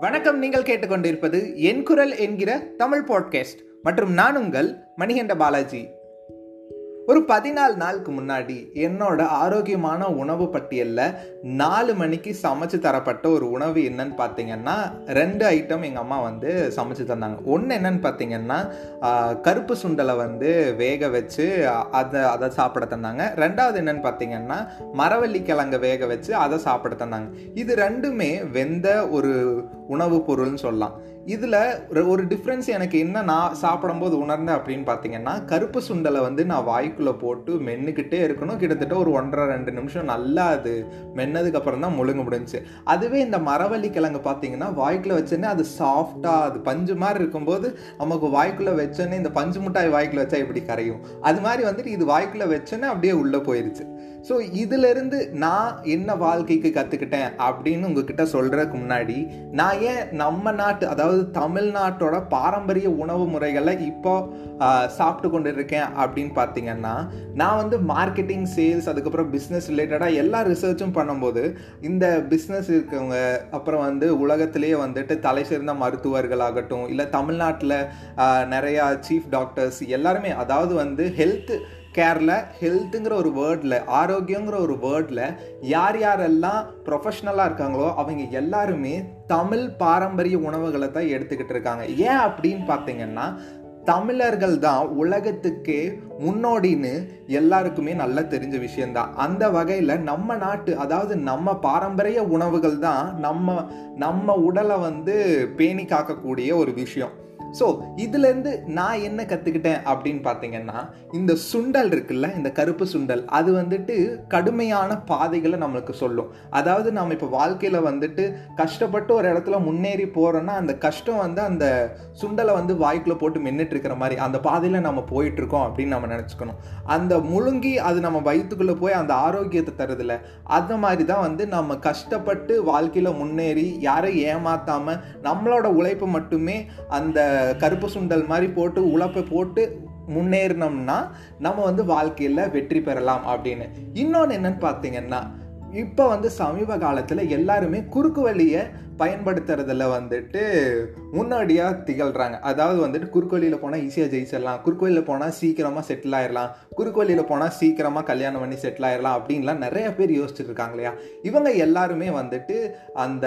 வணக்கம் நீங்கள் கேட்டுக்கொண்டிருப்பது என் குரல் என்கிற தமிழ் பாட்காஸ்ட். மற்றும் நான் உங்கள் மணிகண்ட பாலாஜி. ஒரு பதினாலு நாளுக்கு முன்னாடி என்னோட ஆரோக்கியமான உணவு பட்டியலில் நாலு மணிக்கு சமைச்சு தரப்பட்ட ஒரு உணவு என்னன்னு பார்த்தீங்கன்னா ரெண்டு ஐட்டம் எங்கள் அம்மா வந்து சமைச்சு தந்தாங்க. ஒன்று என்னன்னு பார்த்தீங்கன்னா கருப்பு சுண்டலை வந்து வேக வச்சு அதை அதை சாப்பிட தந்தாங்க. ரெண்டாவது என்னன்னு பார்த்தீங்கன்னா மரவள்ளி கிழங்க வேக வச்சு அதை சாப்பிட தந்தாங்க. இது ரெண்டுமே வெந்த ஒரு உணவுப் பொருள்னு சொல்லலாம். இதில் ஒரு டிஃப்ரென்ஸ் எனக்கு என்ன நான் சாப்பிடும்போது உணர்ந்தேன் அப்படின்னு பார்த்தீங்கன்னா கருப்பு சுண்டலை வந்து நான் வாய்க்குள்ளே போட்டு மென்னுக்கிட்டே இருக்கணும். கிட்டத்தட்ட ஒரு ஒன்றரை ரெண்டு நிமிஷம் நல்லா அது மென்னதுக்கு அப்புறம் தான் முழுங்க முடிஞ்சுச்சு. அதுவே இந்த மரவள்ளி கிழங்கு பார்த்தீங்கன்னா வாய்க்குள்ளே வச்சோன்னே அது சாஃப்டாக அது பஞ்சு மாதிரி இருக்கும்போது நமக்கு வாய்க்குள்ளே வச்சோன்னே இந்த பஞ்சு மிட்டாய் வாய்க்குள்ள வச்சா எப்படி கரையும். அது மாதிரி வந்துட்டு இது வாய்க்குள்ளே வச்சோன்னே அப்படியே உள்ளே போயிடுச்சு ஸோ இதிலிருந்து நான் என்ன வாழ்க்கைக்கு கற்றுக்கிட்டேன் அப்படின்னு உங்ககிட்ட சொல்கிறதுக்கு முன்னாடி நான் ஏன் நம்ம நாட்டு அதாவது தமிழ்நாட்டோட பாரம்பரிய உணவு முறைகளை இப்போ சாப்பிட்டு கொண்டு இருக்கேன் அப்படின்னு பார்த்தீங்கன்னா நான் வந்து மார்க்கெட்டிங் சேல்ஸ் அதுக்கப்புறம் பிஸ்னஸ் ரிலேட்டடாக எல்லா ரிசர்ச்சும் பண்ணும்போது இந்த பிஸ்னஸ் இருக்கவங்க அப்புறம் வந்து உலகத்திலேயே வந்துட்டு தலை சிறந்த மருத்துவர்களாகட்டும் இல்லை தமிழ்நாட்டில் நிறையா சீஃப் டாக்டர்ஸ் எல்லாருமே அதாவது வந்து ஹெல்த் கேரில் ஹெல்த்துங்கிற ஒரு வேர்டில் ஆரோக்கியங்கிற ஒரு வேர்டில் யார் யாரெல்லாம் ப்ரொஃபஷ்னலாக இருக்காங்களோ அவங்க எல்லாருமே தமிழ் பாரம்பரிய உணவுகளை தான் எடுத்துக்கிட்டு இருக்காங்க. ஏன் அப்படின்னு பார்த்தீங்கன்னா தமிழர்கள் தான் உலகத்துக்கே முன்னோடின்னு எல்லாருக்குமே நல்லா தெரிஞ்ச விஷயந்தான் அந்த வகையில் நம்ம நாட்டு அதாவது நம்ம பாரம்பரிய உணவுகள் தான் நம்ம நம்ம உடலை வந்து பேணி காக்கக்கூடிய ஒரு விஷயம். ஸோ இதுலேருந்து நான் என்ன கற்றுக்கிட்டேன் அப்படின்னு பார்த்தீங்கன்னா இந்த சுண்டல் இருக்குல்ல இந்த கருப்பு சுண்டல் அது வந்துட்டு கடுமையான பாதைகளை நம்மளுக்கு சொல்லும். அதாவது நம்ம இப்போ வாழ்க்கையில் வந்துட்டு கஷ்டப்பட்டு ஒரு இடத்துல முன்னேறி போகிறோன்னா அந்த கஷ்டம் வந்து அந்த சுண்டலை வந்து வாய்க்குள்ளே போட்டு மின்னுட்டு இருக்கிற மாதிரி அந்த பாதையில் நம்ம போயிட்டுருக்கோம் அப்படின்னு நம்ம நினச்சிக்கணும். அந்த முழுங்கி அது நம்ம வயிற்றுக்குள்ளே போய் அந்த ஆரோக்கியத்தை தருதில்ல அந்த மாதிரி தான் வந்து நம்ம கஷ்டப்பட்டு வாழ்க்கையில் முன்னேறி யாரையும் ஏமாற்றாமல் நம்மளோட உழைப்பு மட்டுமே அந்த கருப்பு சுண்டல் மாதிரி போட்டு உழைப்பை போட்டு முன்னேறினோம்னா நம்ம வந்து வாழ்க்கையில் வெற்றி பெறலாம் அப்படின்னு. இன்னொன்று என்னன்னு பார்த்தீங்கன்னா இப்போ வந்து சமீப காலத்தில் எல்லாருமே குறுக்கு வழியை பயன்படுத்துறதுல வந்துட்டு முன்னாடியாக திகழ்கிறாங்க அதாவது வந்துட்டு குறுக்கோலியில் போனால் ஈஸியாக ஜெயிச்சிடலாம் குறுக்கோலியில் போனால் சீக்கிரமாக செட்டில் ஆயிடலாம் குறுக்கு வழியில் போனால் சீக்கிரமாக கல்யாணம் பண்ணி செட்டில் ஆயிடலாம் அப்படின்லாம் நிறைய பேர் யோசிச்சுட்டு இருக்காங்க இல்லையா? இவங்க எல்லாருமே வந்துட்டு அந்த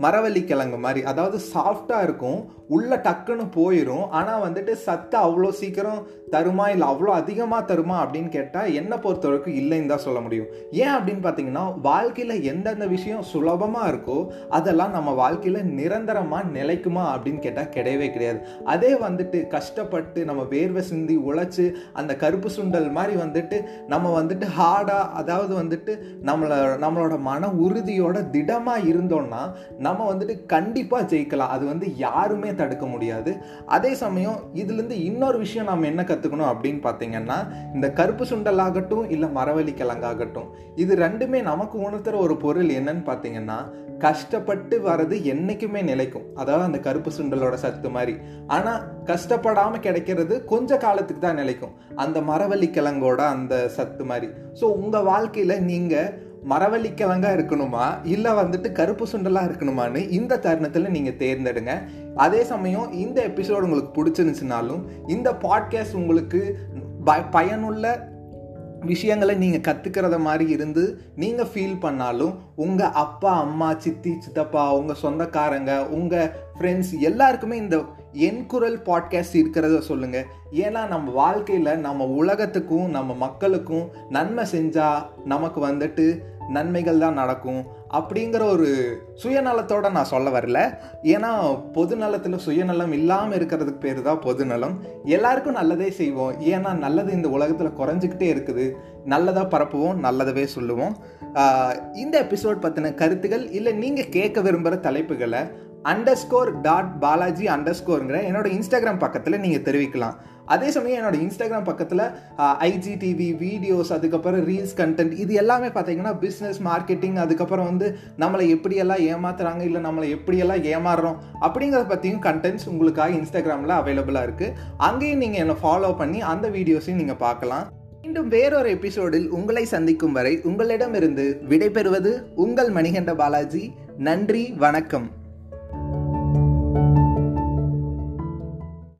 மரவள்ளி கிழங்கு மாதிரி அதாவது சாஃப்டாக இருக்கும் உள்ளே டக்குன்னு போயிடும் ஆனால் வந்துட்டு சத்து அவ்வளோ சீக்கிரம் தருமா இல்லை அவ்வளோ அதிகமாக தருமா அப்படின்னு கேட்டால் என்னை பொறுத்தவரைக்கும் இல்லைன்னு தான் சொல்ல முடியும். ஏன் அப்படின்னு பார்த்தீங்கன்னா வாழ்க்கையில் எந்தெந்த விஷயம் சுலபமாக இருக்கோ அதெல்லாம் நம்ம வாழ்க்கையில் நிரந்தரமாக நிலைக்குமா அப்படின்னு கேட்டால் கிடையவே கிடையாது. அதே வந்துட்டு கஷ்டப்பட்டு நம்ம வேர்வை சிந்தி உழைச்சி அந்த கருப்பு சுண்டல் மாதிரி வந்துட்டு நம்ம வந்துட்டு ஹார்டாக அதாவது வந்துட்டு நம்மளை நம்மளோட மன உறுதியோட திடமாக இருந்தோம்னா நம்ம வந்துட்டு கண்டிப்பாக ஜெயிக்கலாம். அது வந்து யாருமே தடுக்க முடியாது. அதே சமயம் இதுலேருந்து இன்னொரு விஷயம் நம்ம என்ன கற்றுக்கணும் அப்படின்னு பார்த்தீங்கன்னா இந்த கருப்பு சுண்டல் ஆகட்டும் இல்லை மரவள்ளி கிழங்காகட்டும் இது ரெண்டுமே நமக்கு உணர்த்துற ஒரு பொருள் என்னன்னு பார்த்தீங்கன்னா கஷ்டப்பட்டு வர்றது என்றைக்குமே நிலைக்கும். அதாவது அந்த கருப்பு சுண்டலோட சத்து மாதிரி. ஆனால் கஷ்டப்படாமல் கிடைக்கிறது கொஞ்ச காலத்துக்கு தான் நிலைக்கும். அந்த மரவள்ளி கிழங்கோட அந்த சத்து மாதிரி. ஸோ உங்கள் வாழ்க்கையில் நீங்கள் மரவள்ளிக்கிழங்கா இருக்கணுமா? இல்லை வந்துட்டு கருப்பு சுண்டலாக இருக்கணுமான்னு இந்த தருணத்தில் நீங்கள் தேர்ந்தெடுங்க. அதே சமயம் இந்த எபிசோடு உங்களுக்கு பிடிச்சிருந்துச்சுனாலும் இந்த பாட்காஸ்ட் உங்களுக்கு ப- பயனுள்ள விஷயங்களை நீங்கள் கற்றுக்கிறத மாதிரி இருந்து நீங்கள் ஃபீல் பண்ணாலும் உங்கள் அப்பா அம்மா சித்தி சித்தப்பா உங்கள் சொந்தக்காரங்க உங்கள் ஃப்ரெண்ட்ஸ் எல்லாருக்குமே இந்த என் குரல் பாட்காஸ்ட் இருக்கிறத சொல்லுங்கள் ஏன்னா நம்ம வாழ்க்கையில் நம்ம உலகத்துக்கும் நம்ம மக்களுக்கும் நன்மை செஞ்சால் நமக்கு வந்துட்டு நன்மைகள் தான் நடக்கும். அப்படிங்கிற ஒரு சுயநலத்தோடு நான் சொல்ல வரல. ஏன்னா பொதுநலத்தில் சுயநலம் இல்லாமல் இருக்கிறதுக்கு பேர் தான் பொதுநலம். எல்லாருக்கும் நல்லதே செய்வோம். ஏன்னா நல்லது இந்த உலகத்தில் குறைஞ்சிக்கிட்டே இருக்குது. நல்லதாக பரப்புவோம் நல்லதவே சொல்லுவோம். இந்த எபிசோட் பற்றின கருத்துகள் இல்லை நீங்கள் கேட்க விரும்புகிற தலைப்புகளை அண்டர்ஸ்கோர் டாட் பாலாஜி அண்டர்ஸ்கோருங்கிற என்னோட இன்ஸ்டாகிராம் பக்கத்தில் நீங்கள் தெரிவிக்கலாம். அதே சமயம் என்னோட இன்ஸ்டாகிராம் பக்கத்தில் ஐஜிடிவி வீடியோஸ் அதுக்கப்புறம் ரீல்ஸ் கண்டென்ட் இது எல்லாமே பார்த்தீங்கன்னா பிஸ்னஸ் மார்க்கெட்டிங் அதுக்கப்புறம் வந்து நம்மளை எப்படியெல்லாம் ஏமாத்துறாங்க இல்லை நம்மளை எப்படியெல்லாம் ஏமாறுறோம் அப்படிங்கிறத பற்றியும் கண்டென்ட்ஸ் உங்களுக்காக இன்ஸ்டாகிராமில் அவைலபிளாக இருக்குது அங்கேயும் நீங்கள் என்னை ஃபாலோ பண்ணி அந்த வீடியோஸையும் நீங்கள் பார்க்கலாம். மீண்டும் வேறொரு எபிசோடில் உங்களை சந்திக்கும் வரை உங்களிடமிருந்து விடைபெறுவது உங்கள் மணிகண்ட பாலாஜி. நன்றி வணக்கம்.